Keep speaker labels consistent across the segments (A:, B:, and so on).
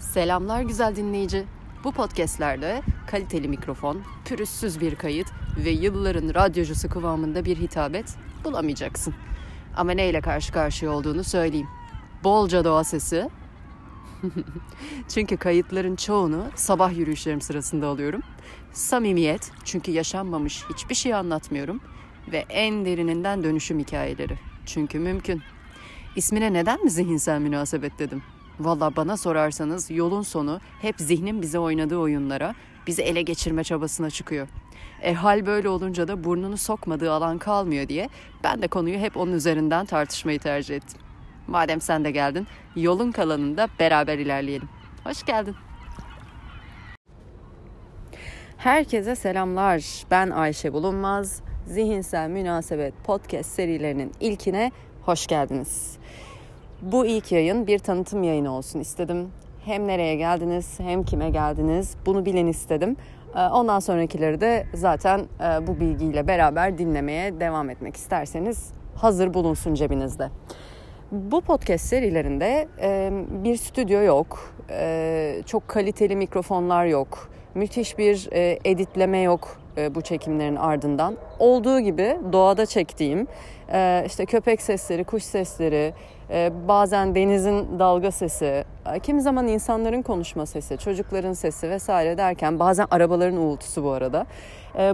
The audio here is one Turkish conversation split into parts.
A: Selamlar güzel dinleyici. Bu podcastlerde kaliteli mikrofon, pürüzsüz bir kayıt ve yılların radyocusu kıvamında bir hitabet bulamayacaksın. Ama neyle karşı karşıya olduğunu söyleyeyim. Bolca doğa sesi. çünkü kayıtların çoğunu sabah yürüyüşlerim sırasında alıyorum. Samimiyet çünkü yaşanmamış hiçbir şey anlatmıyorum. Ve en derininden dönüşüm hikayeleri. Çünkü mümkün. İsmine neden mi zihinsel münasebet dedim? Valla bana sorarsanız yolun sonu hep zihnin bize oynadığı oyunlara, bizi ele geçirme çabasına çıkıyor. E hal böyle olunca da burnunu sokmadığı alan kalmıyor diye ben de konuyu hep onun üzerinden tartışmayı tercih ettim. Madem sen de geldin, yolun kalanında beraber ilerleyelim. Hoş geldin. Herkese selamlar. Ben Ayşe Bulunmaz. Zihinsel Münasebet podcast serilerinin ilkine hoş geldiniz. Bu ilk yayın bir tanıtım yayını olsun istedim. Hem nereye geldiniz hem kime geldiniz bunu bilin istedim. Ee, ondan sonrakileri de zaten e, bu bilgiyle beraber dinlemeye devam etmek isterseniz hazır bulunsun cebinizde. Bu podcast serilerinde e, bir stüdyo yok, e, çok kaliteli mikrofonlar yok, müthiş bir editleme yok bu çekimlerin ardından. Olduğu gibi doğada çektiğim işte köpek sesleri, kuş sesleri, ee, bazen denizin dalga sesi, e, kimi zaman insanların konuşma sesi, çocukların sesi vesaire derken bazen arabaların uğultusu bu arada.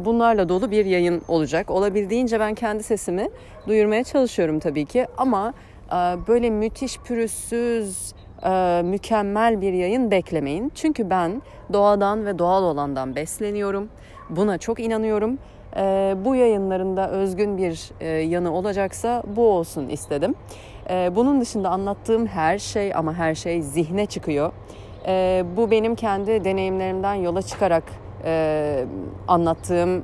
A: Bunlarla dolu bir yayın olacak. Olabildiğince ben kendi sesimi duyurmaya çalışıyorum tabii ki ama e, böyle müthiş pürüzsüz, e, mükemmel bir yayın beklemeyin. Çünkü ben doğadan ve doğal olandan besleniyorum. Buna çok inanıyorum. Bu yayınlarında özgün bir yanı olacaksa bu olsun istedim. Ee, bunun dışında anlattığım her şey ama her şey zihne çıkıyor. Ee, bu benim kendi deneyimlerimden yola çıkarak e, anlattığım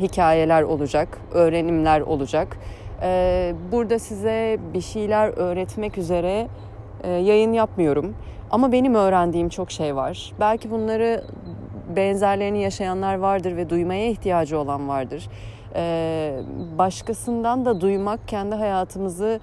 A: hikayeler olacak, öğrenimler olacak. Ee, burada size bir şeyler öğretmek üzere e, yayın yapmıyorum. Ama benim öğrendiğim çok şey var. Belki bunları benzerlerini yaşayanlar vardır ve duymaya ihtiyacı olan vardır. Başkasından da duymak kendi hayatımızı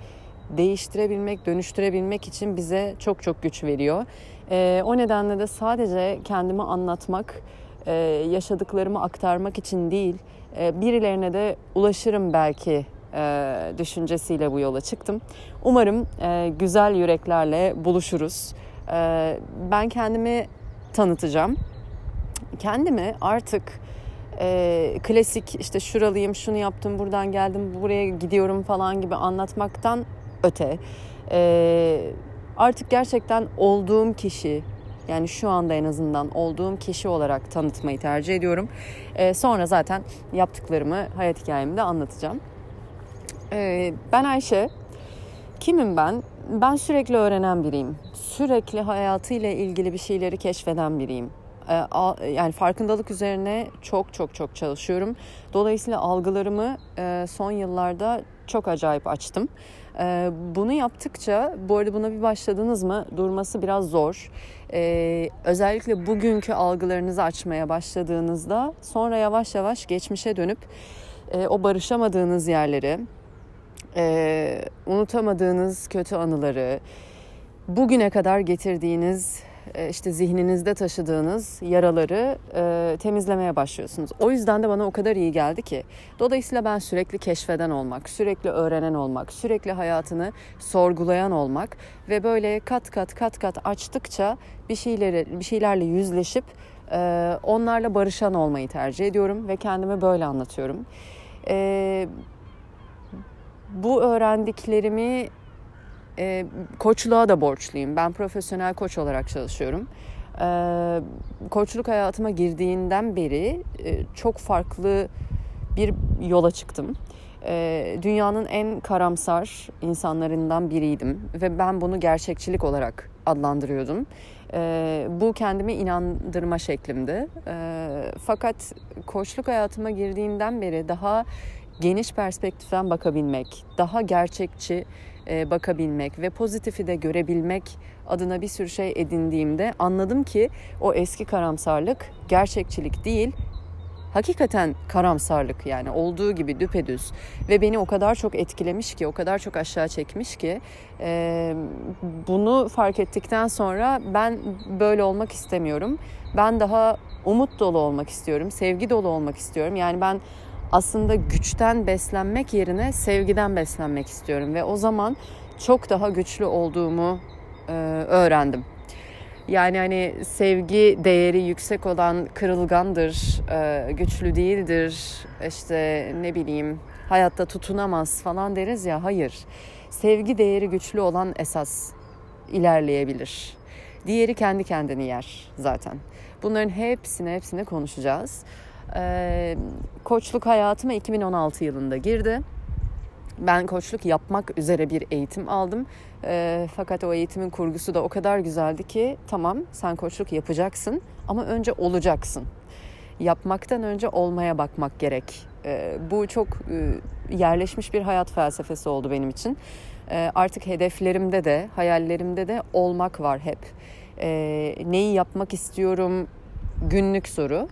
A: değiştirebilmek, dönüştürebilmek için bize çok çok güç veriyor. E, o nedenle de sadece kendimi anlatmak, e, yaşadıklarımı aktarmak için değil, e, birilerine de ulaşırım belki e, düşüncesiyle bu yola çıktım. Umarım e, güzel yüreklerle buluşuruz. E, ben kendimi tanıtacağım. Kendimi artık e, klasik işte şuralıyım, şunu yaptım, buradan geldim, buraya gidiyorum falan gibi anlatmaktan öte. E, artık gerçekten olduğum kişi yani şu anda en azından olduğum kişi olarak tanıtmayı tercih ediyorum. E, sonra zaten yaptıklarımı hayat hikayemde anlatacağım. E, ben Ayşe. Kimim ben? Ben sürekli öğrenen biriyim. Sürekli hayatıyla ilgili bir şeyleri keşfeden biriyim yani farkındalık üzerine çok çok çok çalışıyorum. Dolayısıyla algılarımı son yıllarda çok acayip açtım. Ee, bunu yaptıkça, bu arada buna bir başladınız mı durması biraz zor. Özellikle bugünkü algılarınızı açmaya başladığınızda sonra yavaş yavaş geçmişe dönüp e, o barışamadığınız yerleri, e, unutamadığınız kötü anıları, bugüne kadar getirdiğiniz e, işte zihninizde taşıdığınız yaraları e, temizlemeye başlıyorsunuz. O yüzden de bana o kadar iyi geldi ki. Dolayısıyla ben sürekli keşfeden olmak, sürekli öğrenen olmak, sürekli hayatını sorgulayan olmak ve böyle kat kat kat kat açtıkça bir şeyleri bir şeylerle yüzleşip e, onlarla barışan olmayı tercih ediyorum ve kendimi böyle anlatıyorum. E, bu öğrendiklerimi e, koçluğa da borçluyum. Ben profesyonel koç olarak çalışıyorum. E, koçluk hayatıma girdiğinden beri e, çok farklı bir yola çıktım. E, dünyanın en karamsar insanlarından biriydim ve ben bunu gerçekçilik olarak adlandırıyordum. E, bu kendimi inandırma şeklimdi. E, fakat koçluk hayatıma girdiğinden beri daha geniş perspektiften bakabilmek, daha gerçekçi bakabilmek ve pozitifi de görebilmek adına bir sürü şey edindiğimde anladım ki o eski karamsarlık gerçekçilik değil, hakikaten karamsarlık yani olduğu gibi düpedüz ve beni o kadar çok etkilemiş ki o kadar çok aşağı çekmiş ki e, bunu fark ettikten sonra ben böyle olmak istemiyorum. Ben daha umut dolu olmak istiyorum, sevgi dolu olmak istiyorum. Yani ben aslında güçten beslenmek yerine sevgiden beslenmek istiyorum ve o zaman çok daha güçlü olduğumu e, öğrendim. Yani hani sevgi değeri yüksek olan kırılgandır, e, güçlü değildir, işte ne bileyim hayatta tutunamaz falan deriz ya hayır. Sevgi değeri güçlü olan esas ilerleyebilir. Diğeri kendi kendini yer zaten. Bunların hepsini hepsini konuşacağız. Ee, koçluk hayatıma 2016 yılında girdi. Ben koçluk yapmak üzere bir eğitim aldım. E, fakat o eğitimin kurgusu da o kadar güzeldi ki tamam sen koçluk yapacaksın ama önce olacaksın. Yapmaktan önce olmaya bakmak gerek. E, bu çok e, yerleşmiş bir hayat felsefesi oldu benim için. E, artık hedeflerimde de hayallerimde de olmak var hep. E, neyi yapmak istiyorum günlük soru.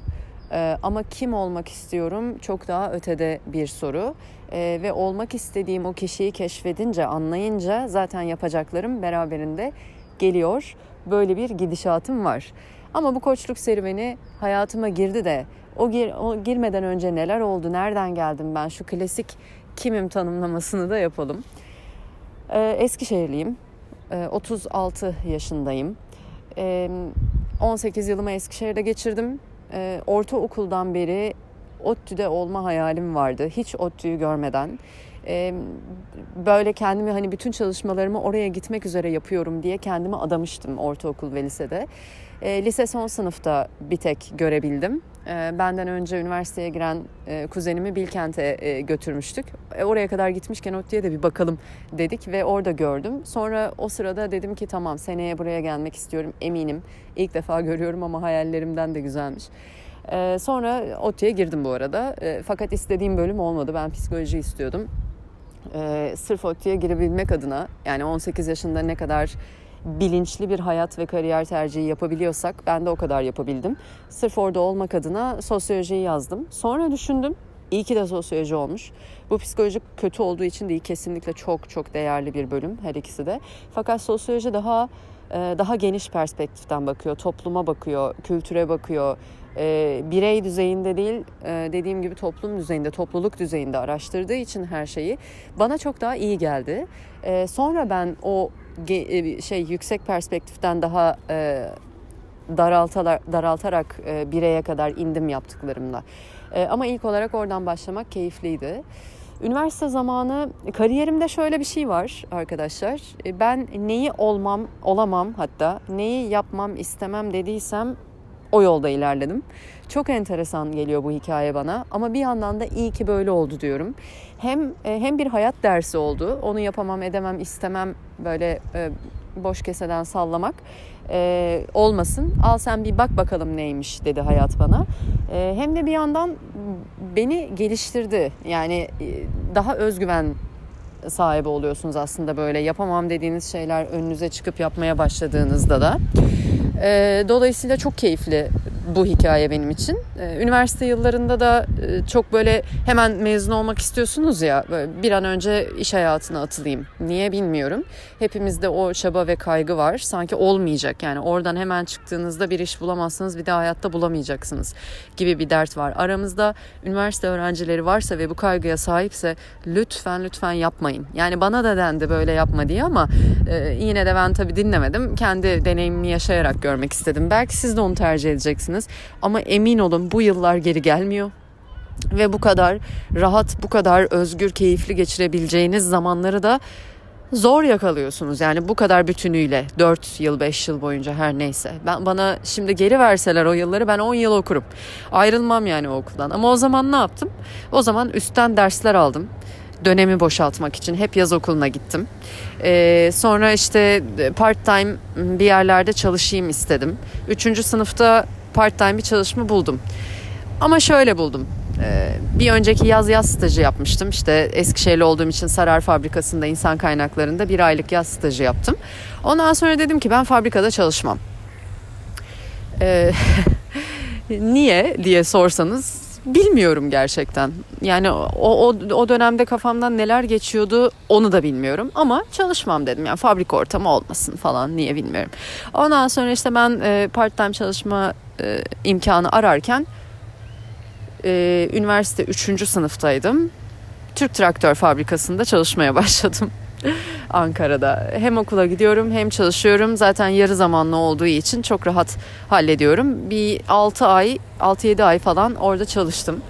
A: Ee, ama kim olmak istiyorum çok daha ötede bir soru. Ee, ve olmak istediğim o kişiyi keşfedince anlayınca zaten yapacaklarım beraberinde geliyor. Böyle bir gidişatım var. Ama bu koçluk serüveni hayatıma girdi de o, gir, o girmeden önce neler oldu nereden geldim ben şu klasik kimim tanımlamasını da yapalım. Ee, Eskişehirliyim. Ee, 36 yaşındayım. Ee, 18 yılımı Eskişehir'de geçirdim e, ortaokuldan beri ODTÜ'de olma hayalim vardı. Hiç ODTÜ'yü görmeden. E, böyle kendimi hani bütün çalışmalarımı oraya gitmek üzere yapıyorum diye kendimi adamıştım ortaokul ve lisede. E, lise son sınıfta bir tek görebildim. E, benden önce üniversiteye giren e, kuzenimi Bilkent'e e, götürmüştük. E, oraya kadar gitmişken ODTÜ'ye de bir bakalım dedik ve orada gördüm. Sonra o sırada dedim ki tamam seneye buraya gelmek istiyorum eminim. İlk defa görüyorum ama hayallerimden de güzelmiş. E, sonra ODTÜ'ye girdim bu arada. E, fakat istediğim bölüm olmadı. Ben psikoloji istiyordum. E, sırf ODTÜ'ye girebilmek adına yani 18 yaşında ne kadar bilinçli bir hayat ve kariyer tercihi yapabiliyorsak ben de o kadar yapabildim. Sırf orada olmak adına sosyolojiyi yazdım. Sonra düşündüm İyi ki de sosyoloji olmuş. Bu psikolojik kötü olduğu için değil kesinlikle çok çok değerli bir bölüm her ikisi de. Fakat sosyoloji daha e, daha geniş perspektiften bakıyor, topluma bakıyor, kültüre bakıyor. E, birey düzeyinde değil, e, dediğim gibi toplum düzeyinde, topluluk düzeyinde araştırdığı için her şeyi bana çok daha iyi geldi. Sonra ben o şey yüksek perspektiften daha daraltarak, daraltarak bireye kadar indim yaptıklarımla. E, ama ilk olarak oradan başlamak keyifliydi. Üniversite zamanı kariyerimde şöyle bir şey var arkadaşlar. E, ben neyi olmam, olamam hatta neyi yapmam istemem dediysem o yolda ilerledim. Çok enteresan geliyor bu hikaye bana ama bir yandan da iyi ki böyle oldu diyorum. Hem e, hem bir hayat dersi oldu. Onu yapamam, edemem, istemem böyle e, boş keseden sallamak e, olmasın. Al sen bir bak bakalım neymiş dedi hayat bana. E, hem de bir yandan beni geliştirdi. Yani e, daha özgüven sahibi oluyorsunuz aslında böyle yapamam dediğiniz şeyler önünüze çıkıp yapmaya başladığınızda da. E, dolayısıyla çok keyifli bu hikaye benim için. Ee, üniversite yıllarında da e, çok böyle hemen mezun olmak istiyorsunuz ya bir an önce iş hayatına atılayım. Niye bilmiyorum. Hepimizde o çaba ve kaygı var. Sanki olmayacak yani oradan hemen çıktığınızda bir iş bulamazsınız bir daha hayatta bulamayacaksınız gibi bir dert var. Aramızda üniversite öğrencileri varsa ve bu kaygıya sahipse lütfen lütfen yapmayın. Yani bana da dendi böyle yapma diye ama e, yine de ben tabii dinlemedim. Kendi deneyimimi yaşayarak görmek istedim. Belki siz de onu tercih edeceksiniz. Ama emin olun bu yıllar geri gelmiyor. Ve bu kadar rahat, bu kadar özgür, keyifli geçirebileceğiniz zamanları da zor yakalıyorsunuz. Yani bu kadar bütünüyle 4 yıl 5 yıl boyunca her neyse. Ben bana şimdi geri verseler o yılları ben 10 yıl okurum. Ayrılmam yani o okuldan. Ama o zaman ne yaptım? O zaman üstten dersler aldım. Dönemi boşaltmak için hep yaz okuluna gittim. Ee, sonra işte part time bir yerlerde çalışayım istedim. Üçüncü sınıfta part time bir çalışma buldum. Ama şöyle buldum. Ee, bir önceki yaz yaz stajı yapmıştım. İşte Eskişehirli olduğum için Sarar Fabrikası'nda insan kaynaklarında bir aylık yaz stajı yaptım. Ondan sonra dedim ki ben fabrikada çalışmam. Ee, niye diye sorsanız bilmiyorum gerçekten. Yani o, o, o dönemde kafamdan neler geçiyordu onu da bilmiyorum. Ama çalışmam dedim. Yani fabrika ortamı olmasın falan niye bilmiyorum. Ondan sonra işte ben e, part time çalışma e, imkanı ararken e, üniversite 3. sınıftaydım. Türk Traktör Fabrikası'nda çalışmaya başladım. Ankara'da. Hem okula gidiyorum hem çalışıyorum. Zaten yarı zamanlı olduğu için çok rahat hallediyorum. Bir 6 ay, 6-7 ay falan orada çalıştım.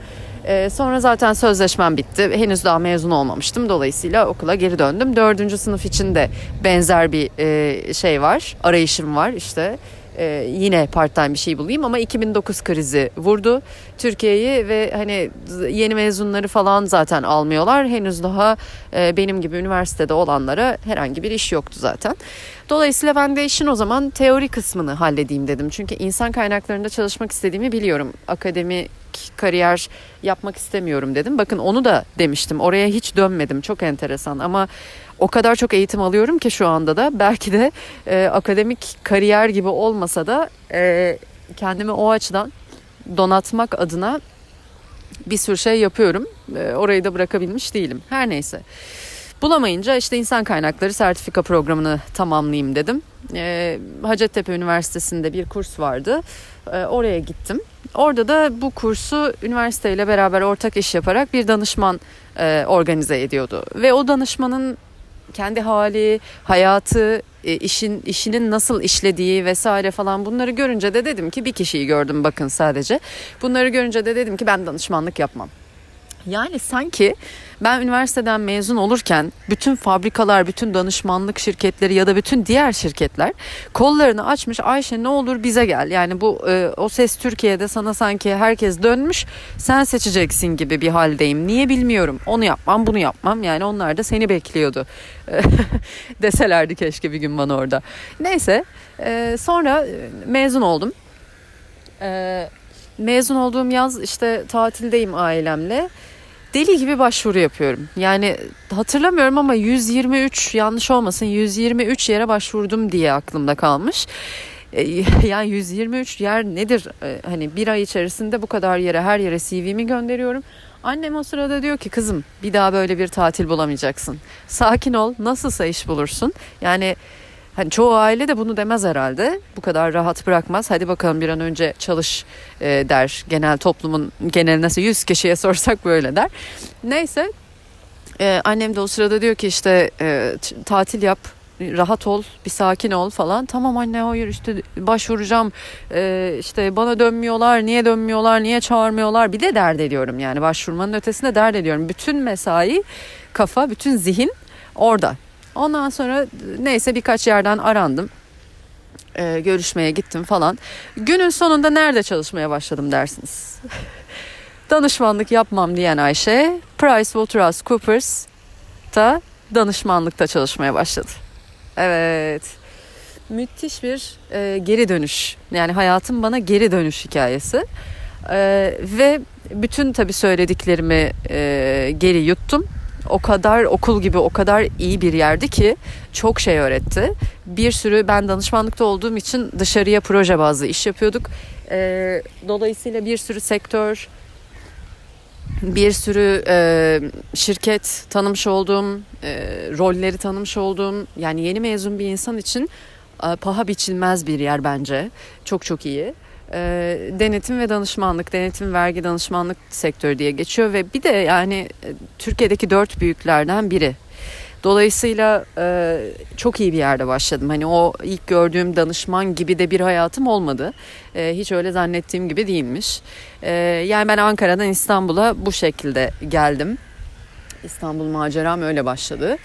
A: Ee, sonra zaten sözleşmem bitti. Henüz daha mezun olmamıştım. Dolayısıyla okula geri döndüm. Dördüncü sınıf için de benzer bir e, şey var. Arayışım var işte e, yine part time bir şey bulayım ama 2009 krizi vurdu Türkiye'yi ve hani yeni mezunları falan zaten almıyorlar. Henüz daha e, benim gibi üniversitede olanlara herhangi bir iş yoktu zaten. Dolayısıyla ben de işin o zaman teori kısmını halledeyim dedim. Çünkü insan kaynaklarında çalışmak istediğimi biliyorum. Akademik kariyer yapmak istemiyorum dedim. Bakın onu da demiştim. Oraya hiç dönmedim. Çok enteresan ama o kadar çok eğitim alıyorum ki şu anda da belki de e, akademik kariyer gibi olmasa da e, kendimi o açıdan donatmak adına bir sürü şey yapıyorum. E, orayı da bırakabilmiş değilim. Her neyse. Bulamayınca işte insan kaynakları sertifika programını tamamlayayım dedim. E, Hacettepe Üniversitesi'nde bir kurs vardı. E, oraya gittim. Orada da bu kursu üniversiteyle beraber ortak iş yaparak bir danışman e, organize ediyordu. Ve o danışmanın kendi hali, hayatı, e, işin işinin nasıl işlediği vesaire falan bunları görünce de dedim ki bir kişiyi gördüm bakın sadece. Bunları görünce de dedim ki ben danışmanlık yapmam. Yani sanki ben üniversiteden mezun olurken bütün fabrikalar, bütün danışmanlık şirketleri ya da bütün diğer şirketler kollarını açmış Ayşe ne olur bize gel. Yani bu e, o ses Türkiye'de sana sanki herkes dönmüş sen seçeceksin gibi bir haldeyim. Niye bilmiyorum. Onu yapmam bunu yapmam yani onlar da seni bekliyordu. Deselerdi keşke bir gün bana orada. Neyse e, sonra e, mezun oldum. E, mezun olduğum yaz işte tatildeyim ailemle deli gibi başvuru yapıyorum. Yani hatırlamıyorum ama 123 yanlış olmasın 123 yere başvurdum diye aklımda kalmış. E, yani 123 yer nedir? E, hani bir ay içerisinde bu kadar yere her yere CV'mi gönderiyorum. Annem o sırada diyor ki kızım bir daha böyle bir tatil bulamayacaksın. Sakin ol nasılsa iş bulursun. Yani Hani çoğu aile de bunu demez herhalde. Bu kadar rahat bırakmaz. Hadi bakalım bir an önce çalış e, der. Genel toplumun genel nasıl 100 kişiye sorsak böyle der. Neyse e, annem de o sırada diyor ki işte e, tatil yap rahat ol bir sakin ol falan tamam anne hayır işte başvuracağım ee, işte bana dönmüyorlar niye dönmüyorlar niye çağırmıyorlar bir de dert ediyorum yani başvurmanın ötesinde dert ediyorum bütün mesai kafa bütün zihin orada Ondan sonra neyse birkaç yerden arandım. Ee, görüşmeye gittim falan. Günün sonunda nerede çalışmaya başladım dersiniz. Danışmanlık yapmam diyen Ayşe PricewaterhouseCoopers'ta danışmanlıkta çalışmaya başladı. Evet. Müthiş bir e, geri dönüş. Yani hayatım bana geri dönüş hikayesi. E, ve bütün tabii söylediklerimi e, geri yuttum o kadar okul gibi o kadar iyi bir yerdi ki çok şey öğretti. Bir sürü ben danışmanlıkta olduğum için dışarıya proje bazlı iş yapıyorduk. E, dolayısıyla bir sürü sektör, bir sürü e, şirket tanımış olduğum, e, rolleri tanımış olduğum yani yeni mezun bir insan için e, paha biçilmez bir yer bence. Çok çok iyi e, denetim ve danışmanlık, denetim vergi danışmanlık sektörü diye geçiyor ve bir de yani e, Türkiye'deki dört büyüklerden biri. Dolayısıyla e, çok iyi bir yerde başladım. Hani o ilk gördüğüm danışman gibi de bir hayatım olmadı. E, hiç öyle zannettiğim gibi değilmiş. E, yani ben Ankara'dan İstanbul'a bu şekilde geldim. İstanbul maceram öyle başladı.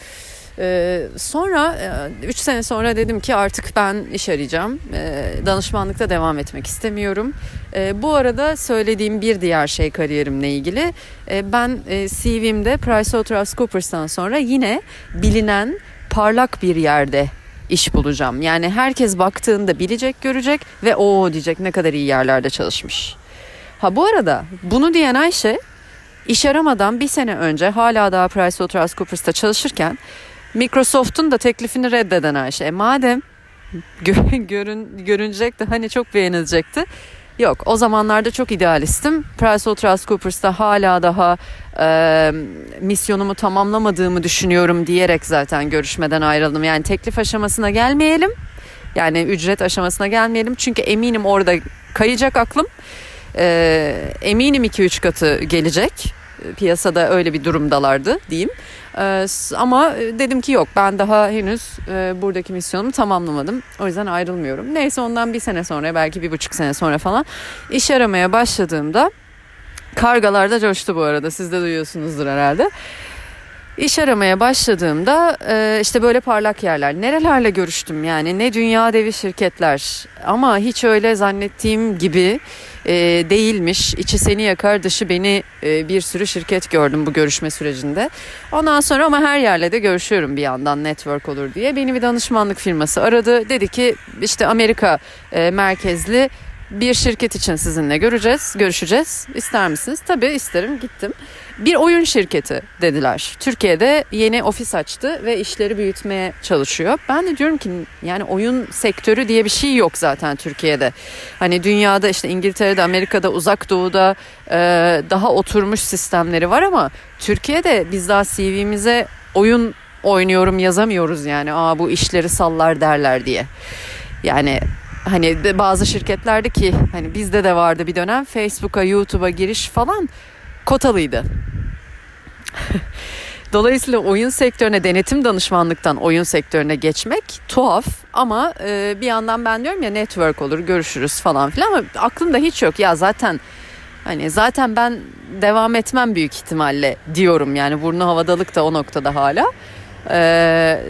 A: Ee, sonra 3 e, sene sonra dedim ki artık ben iş arayacağım. Ee, danışmanlıkta devam etmek istemiyorum. Ee, bu arada söylediğim bir diğer şey kariyerimle ilgili. Ee, ben e, CV'mde PricewaterhouseCoopers'tan sonra yine bilinen parlak bir yerde iş bulacağım. Yani herkes baktığında bilecek, görecek ve o diyecek ne kadar iyi yerlerde çalışmış. Ha bu arada bunu diyen Ayşe iş aramadan bir sene önce hala daha PricewaterhouseCoopers'ta çalışırken Microsoft'un da teklifini reddeden Ayşe. E madem görün, görünecekti hani çok beğenilecekti. Yok o zamanlarda çok idealistim. PricewaterhouseCoopers'ta hala daha e, misyonumu tamamlamadığımı düşünüyorum diyerek zaten görüşmeden ayrıldım. Yani teklif aşamasına gelmeyelim. Yani ücret aşamasına gelmeyelim. Çünkü eminim orada kayacak aklım. E, eminim 2-3 katı gelecek. Piyasada öyle bir durumdalardı diyeyim. Ee, ama dedim ki yok ben daha henüz e, buradaki misyonumu tamamlamadım. O yüzden ayrılmıyorum. Neyse ondan bir sene sonra belki bir buçuk sene sonra falan iş aramaya başladığımda kargalar da coştu bu arada siz de duyuyorsunuzdur herhalde. İş aramaya başladığımda e, işte böyle parlak yerler. Nerelerle görüştüm yani ne dünya devi şirketler ama hiç öyle zannettiğim gibi e, değilmiş. İçi seni yakar dışı beni e, bir sürü şirket gördüm bu görüşme sürecinde. Ondan sonra ama her yerle de görüşüyorum bir yandan network olur diye. Beni bir danışmanlık firması aradı. Dedi ki işte Amerika merkezli bir şirket için sizinle göreceğiz, görüşeceğiz. İster misiniz? Tabii isterim. Gittim. Bir oyun şirketi dediler. Türkiye'de yeni ofis açtı ve işleri büyütmeye çalışıyor. Ben de diyorum ki yani oyun sektörü diye bir şey yok zaten Türkiye'de. Hani dünyada işte İngiltere'de, Amerika'da, Uzak Doğu'da e, daha oturmuş sistemleri var ama Türkiye'de biz daha CV'mize oyun oynuyorum yazamıyoruz yani. Aa bu işleri sallar derler diye. Yani hani bazı şirketlerde ki hani bizde de vardı bir dönem Facebook'a, YouTube'a giriş falan kotalıydı. Dolayısıyla oyun sektörüne denetim danışmanlıktan oyun sektörüne geçmek tuhaf ama e, bir yandan ben diyorum ya network olur görüşürüz falan filan ama aklımda hiç yok ya zaten hani zaten ben devam etmem büyük ihtimalle diyorum yani burnu havadalık da o noktada hala. E,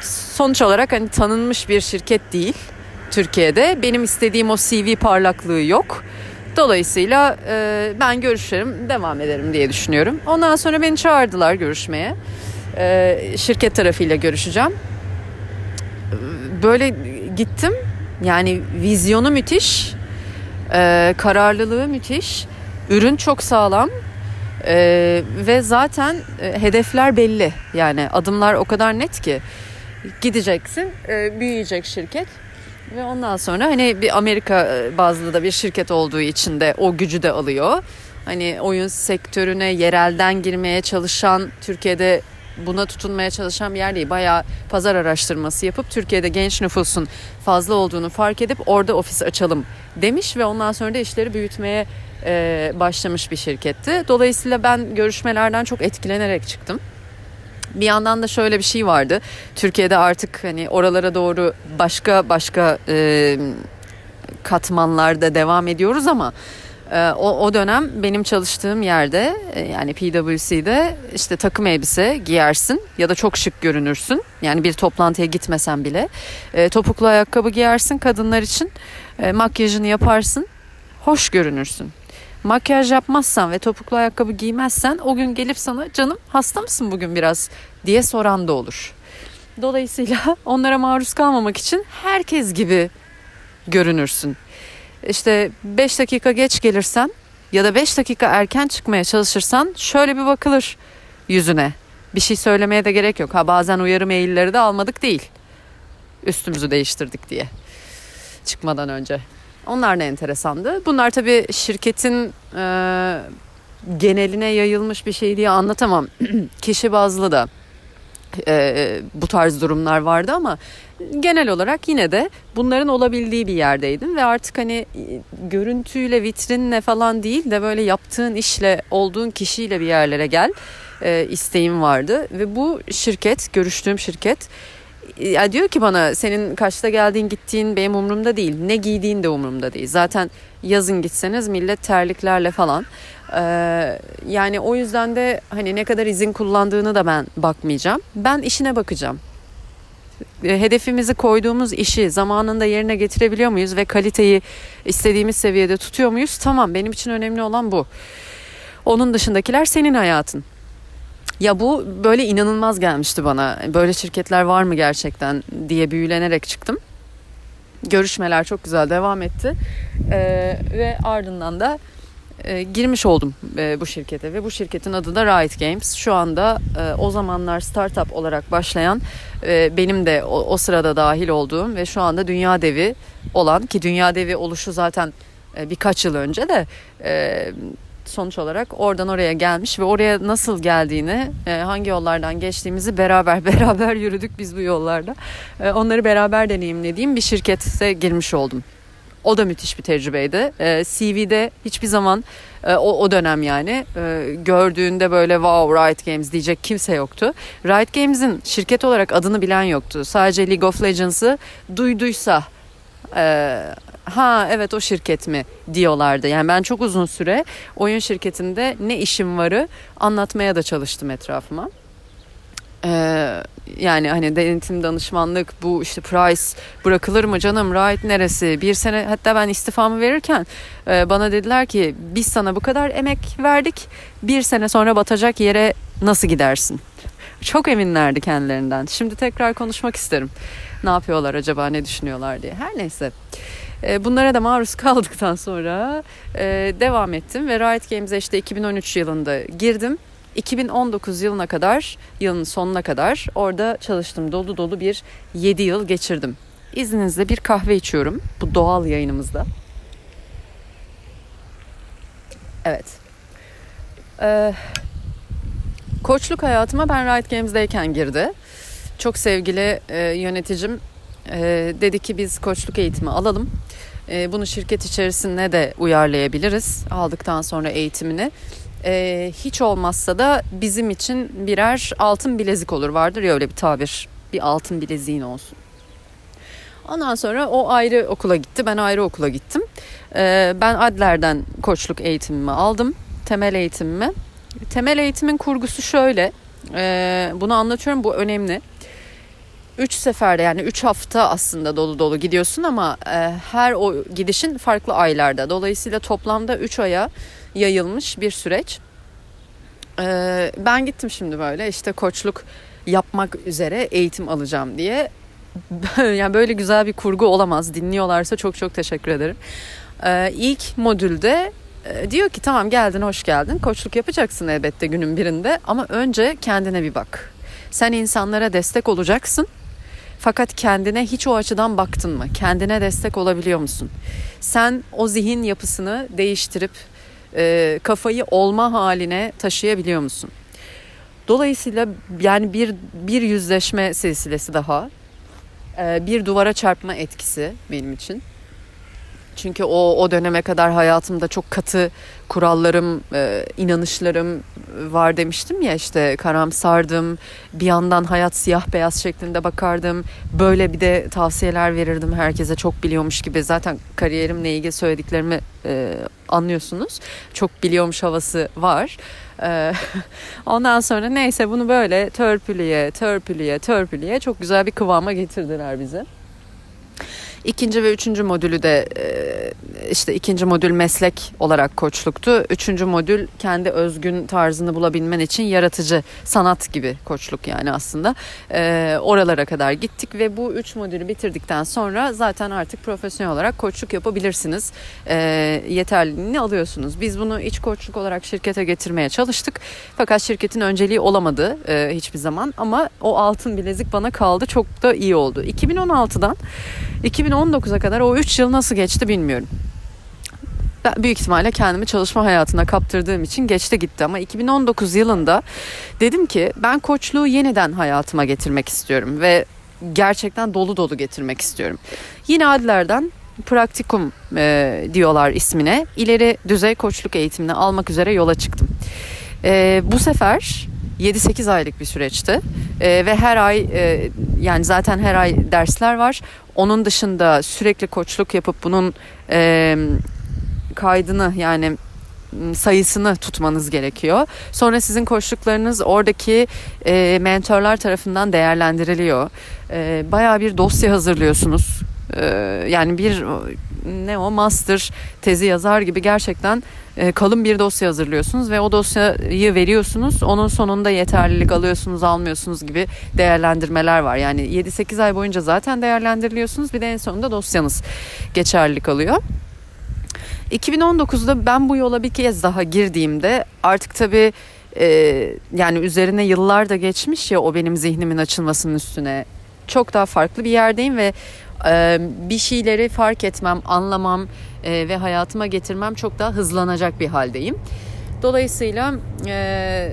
A: sonuç olarak hani tanınmış bir şirket değil Türkiye'de benim istediğim o CV parlaklığı yok. Dolayısıyla e, ben görüşerim, devam ederim diye düşünüyorum. Ondan sonra beni çağırdılar görüşmeye. E, şirket tarafıyla görüşeceğim. Böyle gittim. Yani vizyonu müthiş, e, kararlılığı müthiş, ürün çok sağlam e, ve zaten e, hedefler belli. Yani adımlar o kadar net ki gideceksin, e, büyüyecek şirket ve ondan sonra hani bir Amerika e, bazlı da bir şirket olduğu için de o gücü de alıyor. Hani oyun sektörüne yerelden girmeye çalışan Türkiye'de buna tutunmaya çalışan bir yer değil. Bayağı pazar araştırması yapıp Türkiye'de genç nüfusun fazla olduğunu fark edip orada ofis açalım demiş ve ondan sonra da işleri büyütmeye e, başlamış bir şirketti. Dolayısıyla ben görüşmelerden çok etkilenerek çıktım. Bir yandan da şöyle bir şey vardı. Türkiye'de artık hani oralara doğru başka başka e, katmanlarda devam ediyoruz ama e, o, o dönem benim çalıştığım yerde e, yani PwC'de işte takım elbise giyersin ya da çok şık görünürsün. Yani bir toplantıya gitmesen bile e, topuklu ayakkabı giyersin kadınlar için e, makyajını yaparsın hoş görünürsün makyaj yapmazsan ve topuklu ayakkabı giymezsen o gün gelip sana canım hasta mısın bugün biraz diye soran da olur. Dolayısıyla onlara maruz kalmamak için herkes gibi görünürsün. İşte 5 dakika geç gelirsen ya da 5 dakika erken çıkmaya çalışırsan şöyle bir bakılır yüzüne. Bir şey söylemeye de gerek yok. Ha bazen uyarı mailleri de almadık değil. Üstümüzü değiştirdik diye. Çıkmadan önce. Onlar da enteresandı. Bunlar tabii şirketin e, geneline yayılmış bir şey diye anlatamam. Kişi bazlı da e, bu tarz durumlar vardı ama genel olarak yine de bunların olabildiği bir yerdeydim ve artık hani görüntüyle vitrinle falan değil de böyle yaptığın işle olduğun kişiyle bir yerlere gel e, isteğim vardı ve bu şirket görüştüğüm şirket ya diyor ki bana senin kaçta geldiğin gittiğin benim umurumda değil. Ne giydiğin de umurumda değil. Zaten yazın gitseniz millet terliklerle falan. Ee, yani o yüzden de hani ne kadar izin kullandığını da ben bakmayacağım. Ben işine bakacağım. Hedefimizi koyduğumuz işi zamanında yerine getirebiliyor muyuz ve kaliteyi istediğimiz seviyede tutuyor muyuz? Tamam benim için önemli olan bu. Onun dışındakiler senin hayatın. Ya bu böyle inanılmaz gelmişti bana. Böyle şirketler var mı gerçekten diye büyülenerek çıktım. Görüşmeler çok güzel devam etti. Ee, ve ardından da e, girmiş oldum e, bu şirkete ve bu şirketin adı da Riot Games. Şu anda e, o zamanlar startup olarak başlayan e, benim de o, o sırada dahil olduğum ve şu anda dünya devi olan ki dünya devi oluşu zaten e, birkaç yıl önce de e, sonuç olarak oradan oraya gelmiş ve oraya nasıl geldiğini, e, hangi yollardan geçtiğimizi beraber beraber yürüdük biz bu yollarda. E, onları beraber deneyimlediğim bir şirkete girmiş oldum. O da müthiş bir tecrübeydi. E, CV'de hiçbir zaman o, dönem yani gördüğünde böyle wow Riot Games diyecek kimse yoktu. Riot Games'in şirket olarak adını bilen yoktu. Sadece League of Legends'ı duyduysa ha evet o şirket mi diyorlardı. Yani ben çok uzun süre oyun şirketinde ne işim varı anlatmaya da çalıştım etrafıma. Ee, yani hani denetim danışmanlık bu işte price bırakılır mı canım right neresi? Bir sene hatta ben istifamı verirken e, bana dediler ki biz sana bu kadar emek verdik bir sene sonra batacak yere nasıl gidersin? Çok eminlerdi kendilerinden. Şimdi tekrar konuşmak isterim. Ne yapıyorlar acaba ne düşünüyorlar diye. Her neyse bunlara da maruz kaldıktan sonra e, devam ettim ve Riot Games'e işte 2013 yılında girdim. 2019 yılına kadar, yılın sonuna kadar orada çalıştım. Dolu dolu bir 7 yıl geçirdim. İzninizle bir kahve içiyorum bu doğal yayınımızda. Evet. Ee, koçluk hayatıma ben Riot Games'deyken girdi. Çok sevgili e, yöneticim e, dedi ki biz koçluk eğitimi alalım. E, bunu şirket içerisinde de uyarlayabiliriz aldıktan sonra eğitimini. E, hiç olmazsa da bizim için birer altın bilezik olur vardır ya öyle bir tabir. Bir altın bileziğin olsun. Ondan sonra o ayrı okula gitti. Ben ayrı okula gittim. E, ben Adler'den koçluk eğitimimi aldım. Temel eğitimimi. Temel eğitimin kurgusu şöyle. Bunu anlatıyorum bu önemli. 3 seferde yani 3 hafta aslında dolu dolu gidiyorsun ama e, her o gidişin farklı aylarda. Dolayısıyla toplamda 3 aya yayılmış bir süreç. E, ben gittim şimdi böyle işte koçluk yapmak üzere eğitim alacağım diye. yani böyle güzel bir kurgu olamaz. Dinliyorlarsa çok çok teşekkür ederim. E, ilk modülde e, diyor ki tamam geldin hoş geldin. Koçluk yapacaksın elbette günün birinde ama önce kendine bir bak. Sen insanlara destek olacaksın fakat kendine hiç o açıdan baktın mı? Kendine destek olabiliyor musun? Sen o zihin yapısını değiştirip e, kafayı olma haline taşıyabiliyor musun? Dolayısıyla yani bir bir yüzleşme silsilesi daha, e, bir duvara çarpma etkisi benim için. Çünkü o o döneme kadar hayatımda çok katı kurallarım, e, inanışlarım var demiştim ya işte karamsardım. Bir yandan hayat siyah beyaz şeklinde bakardım. Böyle bir de tavsiyeler verirdim herkese çok biliyormuş gibi. Zaten kariyerimle ilgili söylediklerimi e, anlıyorsunuz. Çok biliyormuş havası var. E, ondan sonra neyse bunu böyle törpülüye, törpülüye, törpülüye çok güzel bir kıvama getirdiler bizi. İkinci ve üçüncü modülü de e, işte ikinci modül meslek olarak koçluktu. Üçüncü modül kendi özgün tarzını bulabilmen için yaratıcı sanat gibi koçluk yani aslında. E, oralara kadar gittik ve bu üç modülü bitirdikten sonra zaten artık profesyonel olarak koçluk yapabilirsiniz. E, yeterliliğini alıyorsunuz. Biz bunu iç koçluk olarak şirkete getirmeye çalıştık. Fakat şirketin önceliği olamadı hiçbir zaman ama o altın bilezik bana kaldı. Çok da iyi oldu. 2016'dan 2019'a kadar o 3 yıl nasıl geçti bilmiyorum. Ben büyük ihtimalle kendimi çalışma hayatına kaptırdığım için geçti gitti ama 2019 yılında dedim ki ben koçluğu yeniden hayatıma getirmek istiyorum ve gerçekten dolu dolu getirmek istiyorum. Yine Adler'den Praktikum e, diyorlar ismine. İleri düzey koçluk eğitimini almak üzere yola çıktım. E, bu sefer 7-8 aylık bir süreçti e, ve her ay e, yani zaten her ay dersler var. Onun dışında sürekli koçluk yapıp bunun e, kaydını yani sayısını tutmanız gerekiyor. Sonra sizin koçluklarınız oradaki e, mentorlar tarafından değerlendiriliyor. E, bayağı bir dosya hazırlıyorsunuz. E, yani bir ne o master tezi yazar gibi gerçekten e, kalın bir dosya hazırlıyorsunuz ve o dosyayı veriyorsunuz. Onun sonunda yeterlilik alıyorsunuz, almıyorsunuz gibi değerlendirmeler var. Yani 7-8 ay boyunca zaten değerlendiriliyorsunuz. Bir de en sonunda dosyanız geçerlilik alıyor. 2019'da ben bu yola bir kez daha girdiğimde artık tabii e, yani üzerine yıllar da geçmiş ya o benim zihnimin açılmasının üstüne çok daha farklı bir yerdeyim ve bir şeyleri fark etmem, anlamam e, ve hayatıma getirmem çok daha hızlanacak bir haldeyim. Dolayısıyla e,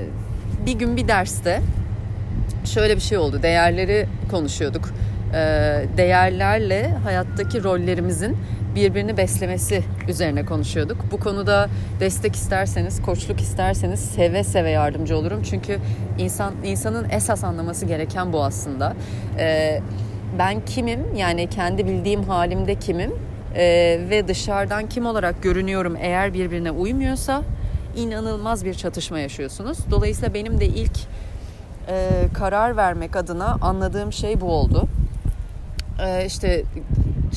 A: bir gün bir derste şöyle bir şey oldu. Değerleri konuşuyorduk. E, değerlerle hayattaki rollerimizin birbirini beslemesi üzerine konuşuyorduk. Bu konuda destek isterseniz, koçluk isterseniz seve seve yardımcı olurum. Çünkü insan insanın esas anlaması gereken bu aslında. Ee, ben kimim? Yani kendi bildiğim halimde kimim? Ee, ve dışarıdan kim olarak görünüyorum eğer birbirine uymuyorsa inanılmaz bir çatışma yaşıyorsunuz. Dolayısıyla benim de ilk e, karar vermek adına anladığım şey bu oldu. E, işte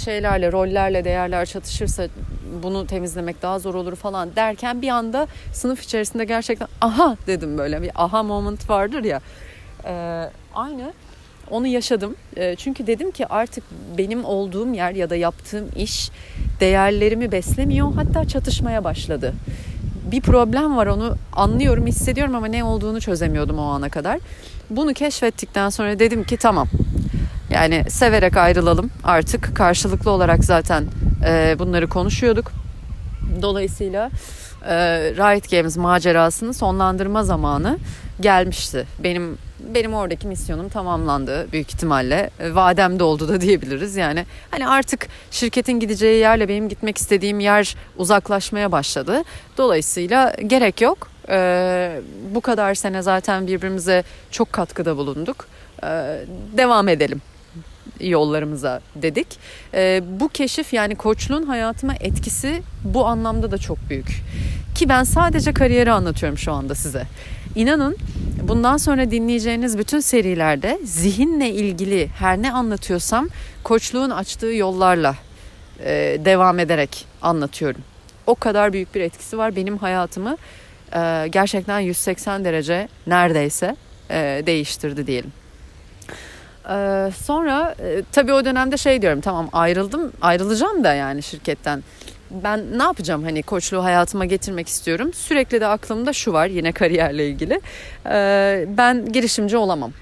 A: şeylerle, rollerle, değerler çatışırsa bunu temizlemek daha zor olur falan derken bir anda sınıf içerisinde gerçekten aha dedim böyle bir aha moment vardır ya. Ee, aynı onu yaşadım. Ee, çünkü dedim ki artık benim olduğum yer ya da yaptığım iş değerlerimi beslemiyor hatta çatışmaya başladı. Bir problem var onu anlıyorum, hissediyorum ama ne olduğunu çözemiyordum o ana kadar. Bunu keşfettikten sonra dedim ki tamam yani severek ayrılalım artık karşılıklı olarak zaten e, bunları konuşuyorduk. Dolayısıyla e, Riot Games macerasını sonlandırma zamanı gelmişti. Benim benim oradaki misyonum tamamlandı büyük ihtimalle. E, vadem de oldu da diyebiliriz. Yani hani artık şirketin gideceği yerle benim gitmek istediğim yer uzaklaşmaya başladı. Dolayısıyla gerek yok. Ee, bu kadar sene zaten birbirimize çok katkıda bulunduk. Ee, devam edelim yollarımıza dedik. E, bu keşif yani koçluğun hayatıma etkisi bu anlamda da çok büyük. Ki ben sadece kariyeri anlatıyorum şu anda size. İnanın bundan sonra dinleyeceğiniz bütün serilerde zihinle ilgili her ne anlatıyorsam koçluğun açtığı yollarla e, devam ederek anlatıyorum. O kadar büyük bir etkisi var benim hayatımı e, gerçekten 180 derece neredeyse e, değiştirdi diyelim. Ee, sonra e, tabii o dönemde şey diyorum tamam ayrıldım ayrılacağım da yani şirketten. Ben ne yapacağım hani koçluğu hayatıma getirmek istiyorum. Sürekli de aklımda şu var yine kariyerle ilgili. Ee, ben girişimci olamam.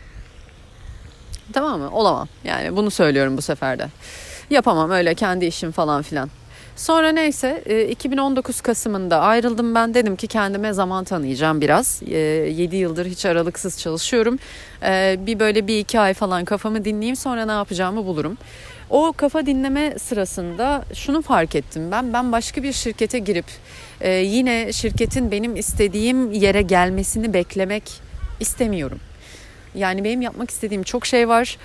A: Tamam mı? Olamam. Yani bunu söylüyorum bu seferde. Yapamam öyle kendi işim falan filan. Sonra neyse 2019 e, Kasım'ında ayrıldım ben dedim ki kendime zaman tanıyacağım biraz. 7 e, yıldır hiç aralıksız çalışıyorum. E, bir böyle bir iki ay falan kafamı dinleyeyim sonra ne yapacağımı bulurum. O kafa dinleme sırasında şunu fark ettim ben. Ben başka bir şirkete girip yine şirketin benim istediğim yere gelmesini beklemek istemiyorum. Yani benim yapmak istediğim çok şey var.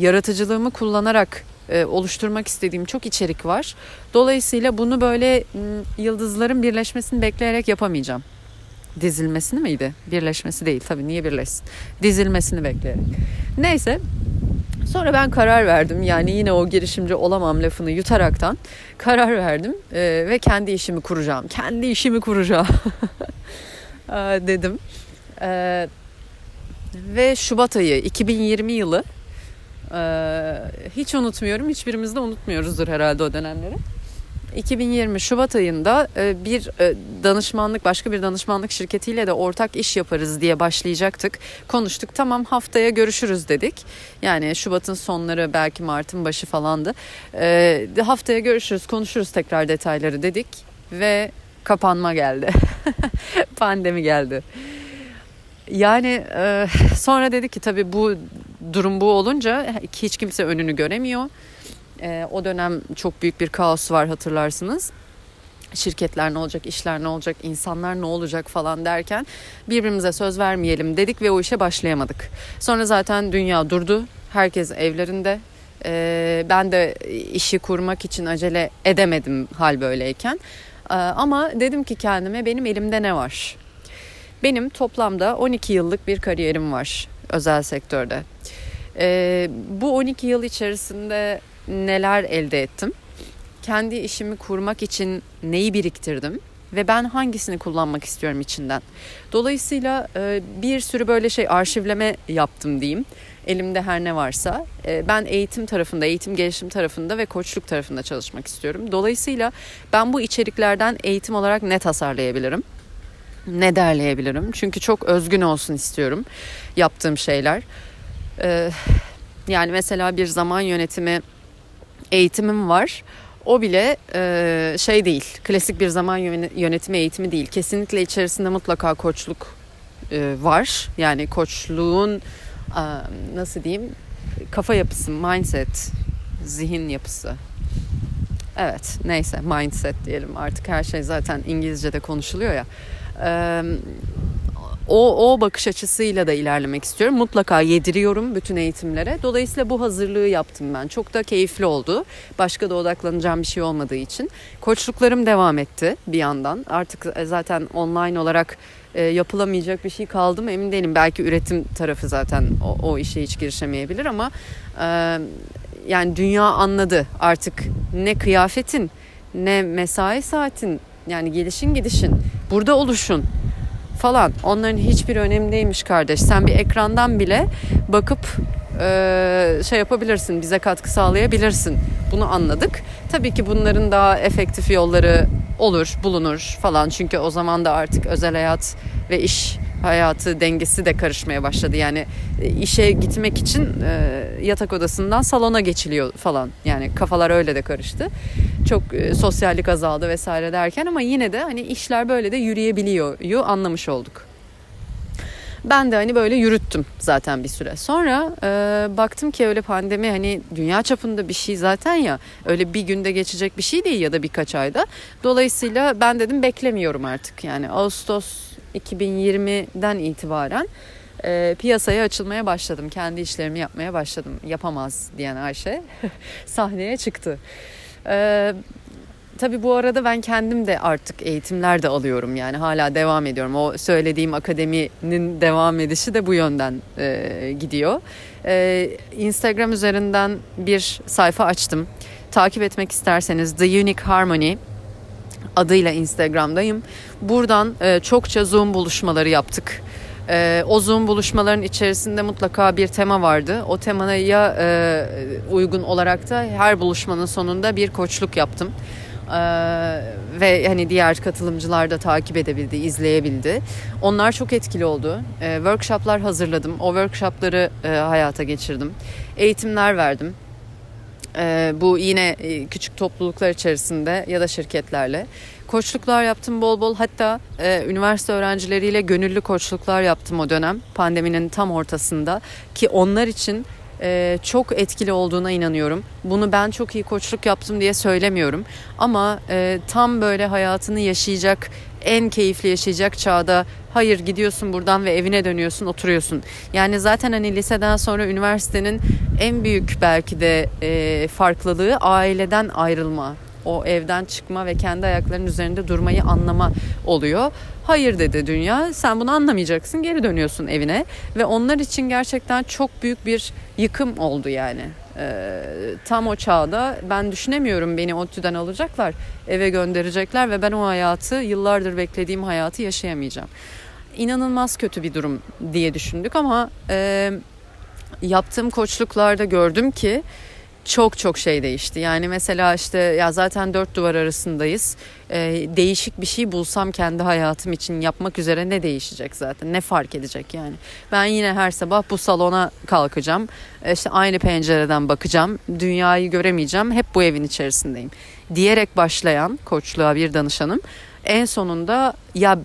A: yaratıcılığımı kullanarak e, oluşturmak istediğim çok içerik var. Dolayısıyla bunu böyle yıldızların birleşmesini bekleyerek yapamayacağım. Dizilmesini miydi? Birleşmesi değil tabii niye birleşsin? Dizilmesini bekleyerek. Neyse Sonra ben karar verdim yani yine o girişimci olamam lafını yutaraktan karar verdim e, ve kendi işimi kuracağım. Kendi işimi kuracağım dedim. E, ve Şubat ayı 2020 yılı ee, hiç unutmuyorum. Hiçbirimiz de unutmuyoruzdur herhalde o dönemleri. 2020 Şubat ayında e, bir e, danışmanlık başka bir danışmanlık şirketiyle de ortak iş yaparız diye başlayacaktık. Konuştuk tamam haftaya görüşürüz dedik. Yani Şubat'ın sonları belki Mart'ın başı falandı. Ee, haftaya görüşürüz konuşuruz tekrar detayları dedik ve kapanma geldi. Pandemi geldi. Yani e, sonra dedi ki tabii bu durum bu olunca hiç kimse önünü göremiyor. E, o dönem çok büyük bir kaos var hatırlarsınız. Şirketler ne olacak, işler ne olacak, insanlar ne olacak falan derken birbirimize söz vermeyelim dedik ve o işe başlayamadık. Sonra zaten dünya durdu. Herkes evlerinde. E, ben de işi kurmak için acele edemedim hal böyleyken. E, ama dedim ki kendime benim elimde ne var? Benim toplamda 12 yıllık bir kariyerim var özel sektörde. Ee, bu 12 yıl içerisinde neler elde ettim? Kendi işimi kurmak için neyi biriktirdim? Ve ben hangisini kullanmak istiyorum içinden? Dolayısıyla e, bir sürü böyle şey arşivleme yaptım diyeyim. Elimde her ne varsa. E, ben eğitim tarafında, eğitim gelişim tarafında ve koçluk tarafında çalışmak istiyorum. Dolayısıyla ben bu içeriklerden eğitim olarak ne tasarlayabilirim? ne derleyebilirim? Çünkü çok özgün olsun istiyorum yaptığım şeyler. Ee, yani mesela bir zaman yönetimi eğitimim var. O bile e, şey değil, klasik bir zaman yönetimi eğitimi değil. Kesinlikle içerisinde mutlaka koçluk e, var. Yani koçluğun e, nasıl diyeyim kafa yapısı, mindset, zihin yapısı. Evet neyse mindset diyelim artık her şey zaten İngilizce'de konuşuluyor ya. E, o, o bakış açısıyla da ilerlemek istiyorum. Mutlaka yediriyorum bütün eğitimlere. Dolayısıyla bu hazırlığı yaptım ben. Çok da keyifli oldu. Başka da odaklanacağım bir şey olmadığı için. Koçluklarım devam etti bir yandan. Artık e, zaten online olarak e, yapılamayacak bir şey kaldı mı emin değilim. Belki üretim tarafı zaten o, o işe hiç girişemeyebilir ama e, yani dünya anladı artık ne kıyafetin ne mesai saatin yani gelişin gidişin burada oluşun falan onların hiçbir önemliymiş kardeş. Sen bir ekrandan bile bakıp e, şey yapabilirsin, bize katkı sağlayabilirsin. Bunu anladık. Tabii ki bunların daha efektif yolları olur, bulunur falan. Çünkü o zaman da artık özel hayat ve iş hayatı dengesi de karışmaya başladı. Yani e, işe gitmek için e, yatak odasından salona geçiliyor falan. Yani kafalar öyle de karıştı. Çok sosyallik azaldı vesaire derken ama yine de hani işler böyle de yürüyebiliyor anlamış olduk. Ben de hani böyle yürüttüm zaten bir süre. Sonra e, baktım ki öyle pandemi hani dünya çapında bir şey zaten ya. Öyle bir günde geçecek bir şey değil ya da birkaç ayda. Dolayısıyla ben dedim beklemiyorum artık. Yani Ağustos 2020'den itibaren e, piyasaya açılmaya başladım. Kendi işlerimi yapmaya başladım. Yapamaz diyen Ayşe sahneye çıktı. E, tabii bu arada ben kendim de artık eğitimler de alıyorum. Yani hala devam ediyorum. O söylediğim akademinin devam edişi de bu yönden e, gidiyor. E, Instagram üzerinden bir sayfa açtım. Takip etmek isterseniz The Unique Harmony adıyla Instagram'dayım. Buradan e, çokça Zoom buluşmaları yaptık. E, o Zoom buluşmaların içerisinde mutlaka bir tema vardı. O temaya e, uygun olarak da her buluşmanın sonunda bir koçluk yaptım. Ee, ve hani diğer katılımcılar da takip edebildi, izleyebildi. Onlar çok etkili oldu. Ee, workshoplar hazırladım. O workshopları e, hayata geçirdim. Eğitimler verdim. Ee, bu yine e, küçük topluluklar içerisinde ya da şirketlerle. Koçluklar yaptım bol bol. Hatta e, üniversite öğrencileriyle gönüllü koçluklar yaptım o dönem. Pandeminin tam ortasında. Ki onlar için e, çok etkili olduğuna inanıyorum. Bunu ben çok iyi koçluk yaptım diye söylemiyorum. Ama e, tam böyle hayatını yaşayacak, en keyifli yaşayacak çağda hayır gidiyorsun buradan ve evine dönüyorsun, oturuyorsun. Yani zaten hani liseden sonra üniversitenin en büyük belki de e, farklılığı aileden ayrılma o evden çıkma ve kendi ayaklarının üzerinde durmayı anlama oluyor. Hayır dedi dünya. Sen bunu anlamayacaksın. Geri dönüyorsun evine ve onlar için gerçekten çok büyük bir yıkım oldu yani. Ee, tam o çağda ben düşünemiyorum beni ODTÜ'den alacaklar, eve gönderecekler ve ben o hayatı yıllardır beklediğim hayatı yaşayamayacağım. İnanılmaz kötü bir durum diye düşündük ama e, yaptığım koçluklarda gördüm ki çok çok şey değişti. Yani mesela işte ya zaten dört duvar arasındayız. Ee, değişik bir şey bulsam kendi hayatım için yapmak üzere ne değişecek zaten? Ne fark edecek yani? Ben yine her sabah bu salona kalkacağım. İşte aynı pencereden bakacağım. Dünyayı göremeyeceğim. Hep bu evin içerisindeyim. Diyerek başlayan koçluğa bir danışanım. En sonunda ya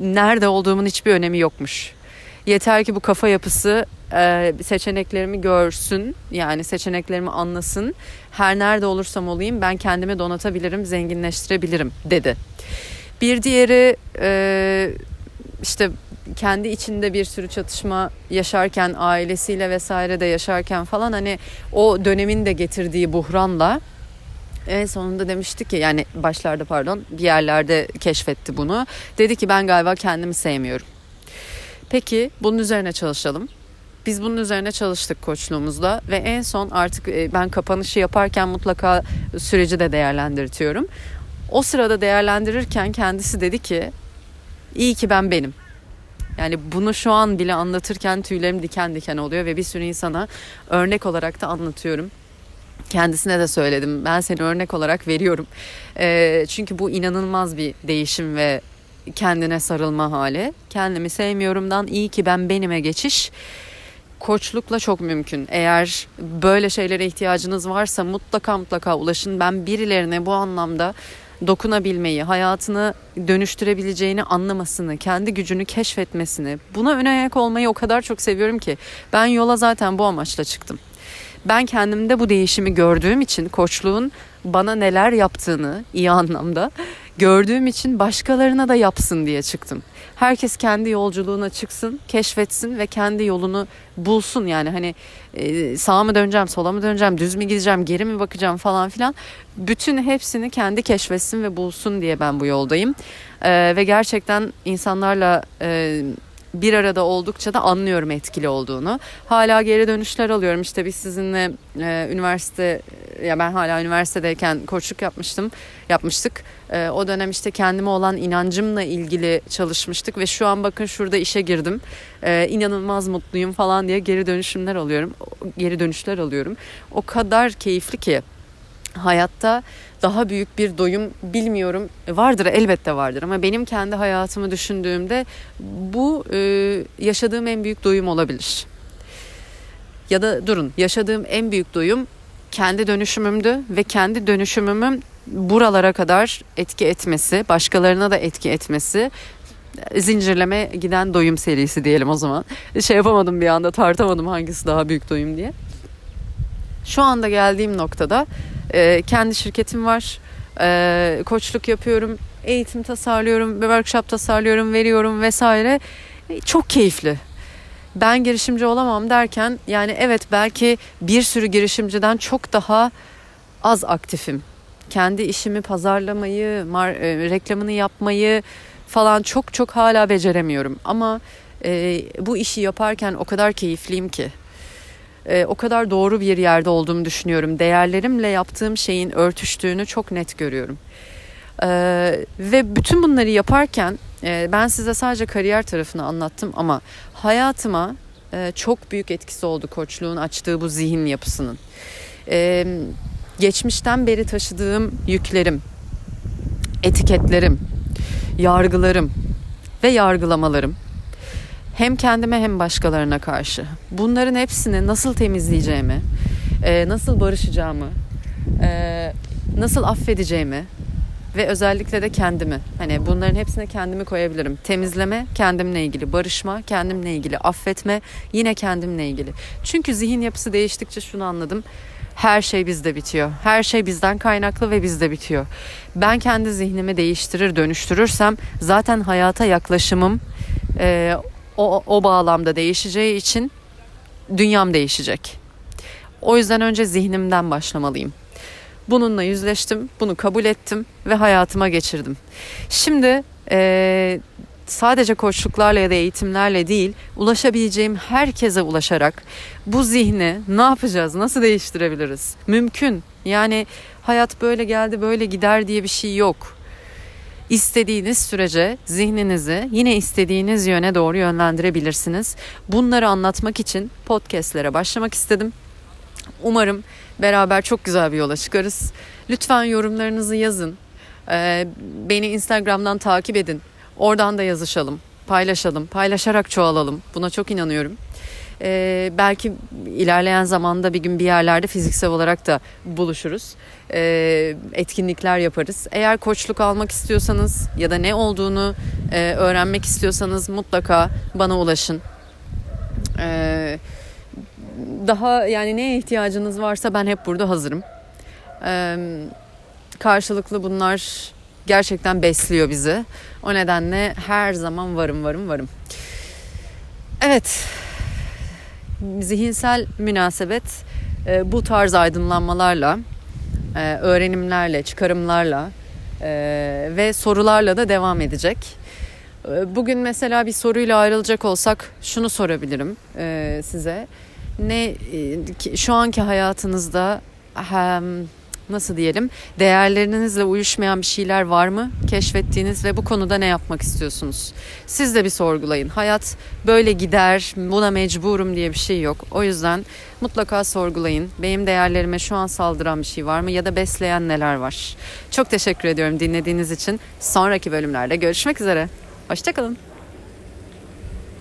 A: nerede olduğumun hiçbir önemi yokmuş. Yeter ki bu kafa yapısı e, seçeneklerimi görsün yani seçeneklerimi anlasın her nerede olursam olayım ben kendimi donatabilirim zenginleştirebilirim dedi. Bir diğeri e, işte kendi içinde bir sürü çatışma yaşarken ailesiyle vesaire de yaşarken falan hani o dönemin de getirdiği buhranla en sonunda demişti ki yani başlarda pardon bir yerlerde keşfetti bunu. Dedi ki ben galiba kendimi sevmiyorum. Peki bunun üzerine çalışalım. Biz bunun üzerine çalıştık koçluğumuzda ve en son artık e, ben kapanışı yaparken mutlaka süreci de değerlendirtiyorum. O sırada değerlendirirken kendisi dedi ki iyi ki ben benim. Yani bunu şu an bile anlatırken tüylerim diken diken oluyor ve bir sürü insana örnek olarak da anlatıyorum. Kendisine de söyledim. Ben seni örnek olarak veriyorum. E, çünkü bu inanılmaz bir değişim ve kendine sarılma hali. Kendimi sevmiyorumdan iyi ki ben benime geçiş koçlukla çok mümkün. Eğer böyle şeylere ihtiyacınız varsa mutlaka mutlaka ulaşın. Ben birilerine bu anlamda dokunabilmeyi, hayatını dönüştürebileceğini anlamasını, kendi gücünü keşfetmesini, buna ön ayak olmayı o kadar çok seviyorum ki ben yola zaten bu amaçla çıktım. Ben kendimde bu değişimi gördüğüm için koçluğun bana neler yaptığını iyi anlamda gördüğüm için başkalarına da yapsın diye çıktım. Herkes kendi yolculuğuna çıksın, keşfetsin ve kendi yolunu bulsun yani hani e, sağa mı döneceğim, sola mı döneceğim, düz mü gideceğim, geri mi bakacağım falan filan. Bütün hepsini kendi keşfetsin ve bulsun diye ben bu yoldayım. E, ve gerçekten insanlarla e, bir arada oldukça da anlıyorum etkili olduğunu. Hala geri dönüşler alıyorum. İşte biz sizinle e, üniversite ya ben hala üniversitedeyken koçluk yapmıştım, yapmıştık. E, o dönem işte kendime olan inancımla ilgili çalışmıştık ve şu an bakın şurada işe girdim. E, inanılmaz mutluyum falan diye geri dönüşümler alıyorum. Geri dönüşler alıyorum. O kadar keyifli ki hayatta daha büyük bir doyum bilmiyorum. Vardır elbette vardır ama benim kendi hayatımı düşündüğümde bu e, yaşadığım en büyük doyum olabilir. Ya da durun yaşadığım en büyük doyum kendi dönüşümümdü ve kendi dönüşümümün buralara kadar etki etmesi, başkalarına da etki etmesi zincirleme giden doyum serisi diyelim o zaman. Şey yapamadım bir anda tartamadım hangisi daha büyük doyum diye. Şu anda geldiğim noktada e, kendi şirketim var. E, koçluk yapıyorum, eğitim tasarlıyorum, workshop tasarlıyorum, veriyorum vesaire. E, çok keyifli. Ben girişimci olamam derken yani evet belki bir sürü girişimciden çok daha az aktifim. Kendi işimi pazarlamayı, mar- e, reklamını yapmayı falan çok çok hala beceremiyorum. Ama e, bu işi yaparken o kadar keyifliyim ki e, o kadar doğru bir yerde olduğumu düşünüyorum. Değerlerimle yaptığım şeyin örtüştüğünü çok net görüyorum. E, ve bütün bunları yaparken e, ben size sadece kariyer tarafını anlattım ama hayatıma e, çok büyük etkisi oldu koçluğun açtığı bu zihin yapısının. E, geçmişten beri taşıdığım yüklerim, etiketlerim, yargılarım ve yargılamalarım hem kendime hem başkalarına karşı. Bunların hepsini nasıl temizleyeceğimi, e, nasıl barışacağımı, e, nasıl affedeceğimi ve özellikle de kendimi. Hani bunların hepsine kendimi koyabilirim. Temizleme kendimle ilgili, barışma kendimle ilgili, affetme yine kendimle ilgili. Çünkü zihin yapısı değiştikçe şunu anladım. Her şey bizde bitiyor. Her şey bizden kaynaklı ve bizde bitiyor. Ben kendi zihnimi değiştirir, dönüştürürsem zaten hayata yaklaşımım e, o, o bağlamda değişeceği için dünyam değişecek. O yüzden önce zihnimden başlamalıyım. Bununla yüzleştim, bunu kabul ettim ve hayatıma geçirdim. Şimdi e, sadece koçluklarla ya da eğitimlerle değil, ulaşabileceğim herkese ulaşarak bu zihni ne yapacağız, nasıl değiştirebiliriz? Mümkün. Yani hayat böyle geldi, böyle gider diye bir şey yok istediğiniz sürece zihninizi yine istediğiniz yöne doğru yönlendirebilirsiniz. Bunları anlatmak için podcastlere başlamak istedim. Umarım beraber çok güzel bir yola çıkarız. Lütfen yorumlarınızı yazın. Ee, beni Instagram'dan takip edin. Oradan da yazışalım, paylaşalım, paylaşarak çoğalalım. Buna çok inanıyorum. Ee, belki ilerleyen zamanda bir gün bir yerlerde fiziksel olarak da buluşuruz. Ee, etkinlikler yaparız. Eğer koçluk almak istiyorsanız ya da ne olduğunu e, öğrenmek istiyorsanız mutlaka bana ulaşın. Ee, daha yani neye ihtiyacınız varsa ben hep burada hazırım. Ee, karşılıklı bunlar gerçekten besliyor bizi. O nedenle her zaman varım varım varım. Evet zihinsel münasebet e, bu tarz aydınlanmalarla, e, öğrenimlerle, çıkarımlarla e, ve sorularla da devam edecek. E, bugün mesela bir soruyla ayrılacak olsak şunu sorabilirim e, size. Ne e, şu anki hayatınızda hem nasıl diyelim değerlerinizle uyuşmayan bir şeyler var mı keşfettiğiniz ve bu konuda ne yapmak istiyorsunuz? Siz de bir sorgulayın. Hayat böyle gider, buna mecburum diye bir şey yok. O yüzden mutlaka sorgulayın. Benim değerlerime şu an saldıran bir şey var mı ya da besleyen neler var? Çok teşekkür ediyorum dinlediğiniz için. Sonraki bölümlerde görüşmek üzere. Hoşçakalın.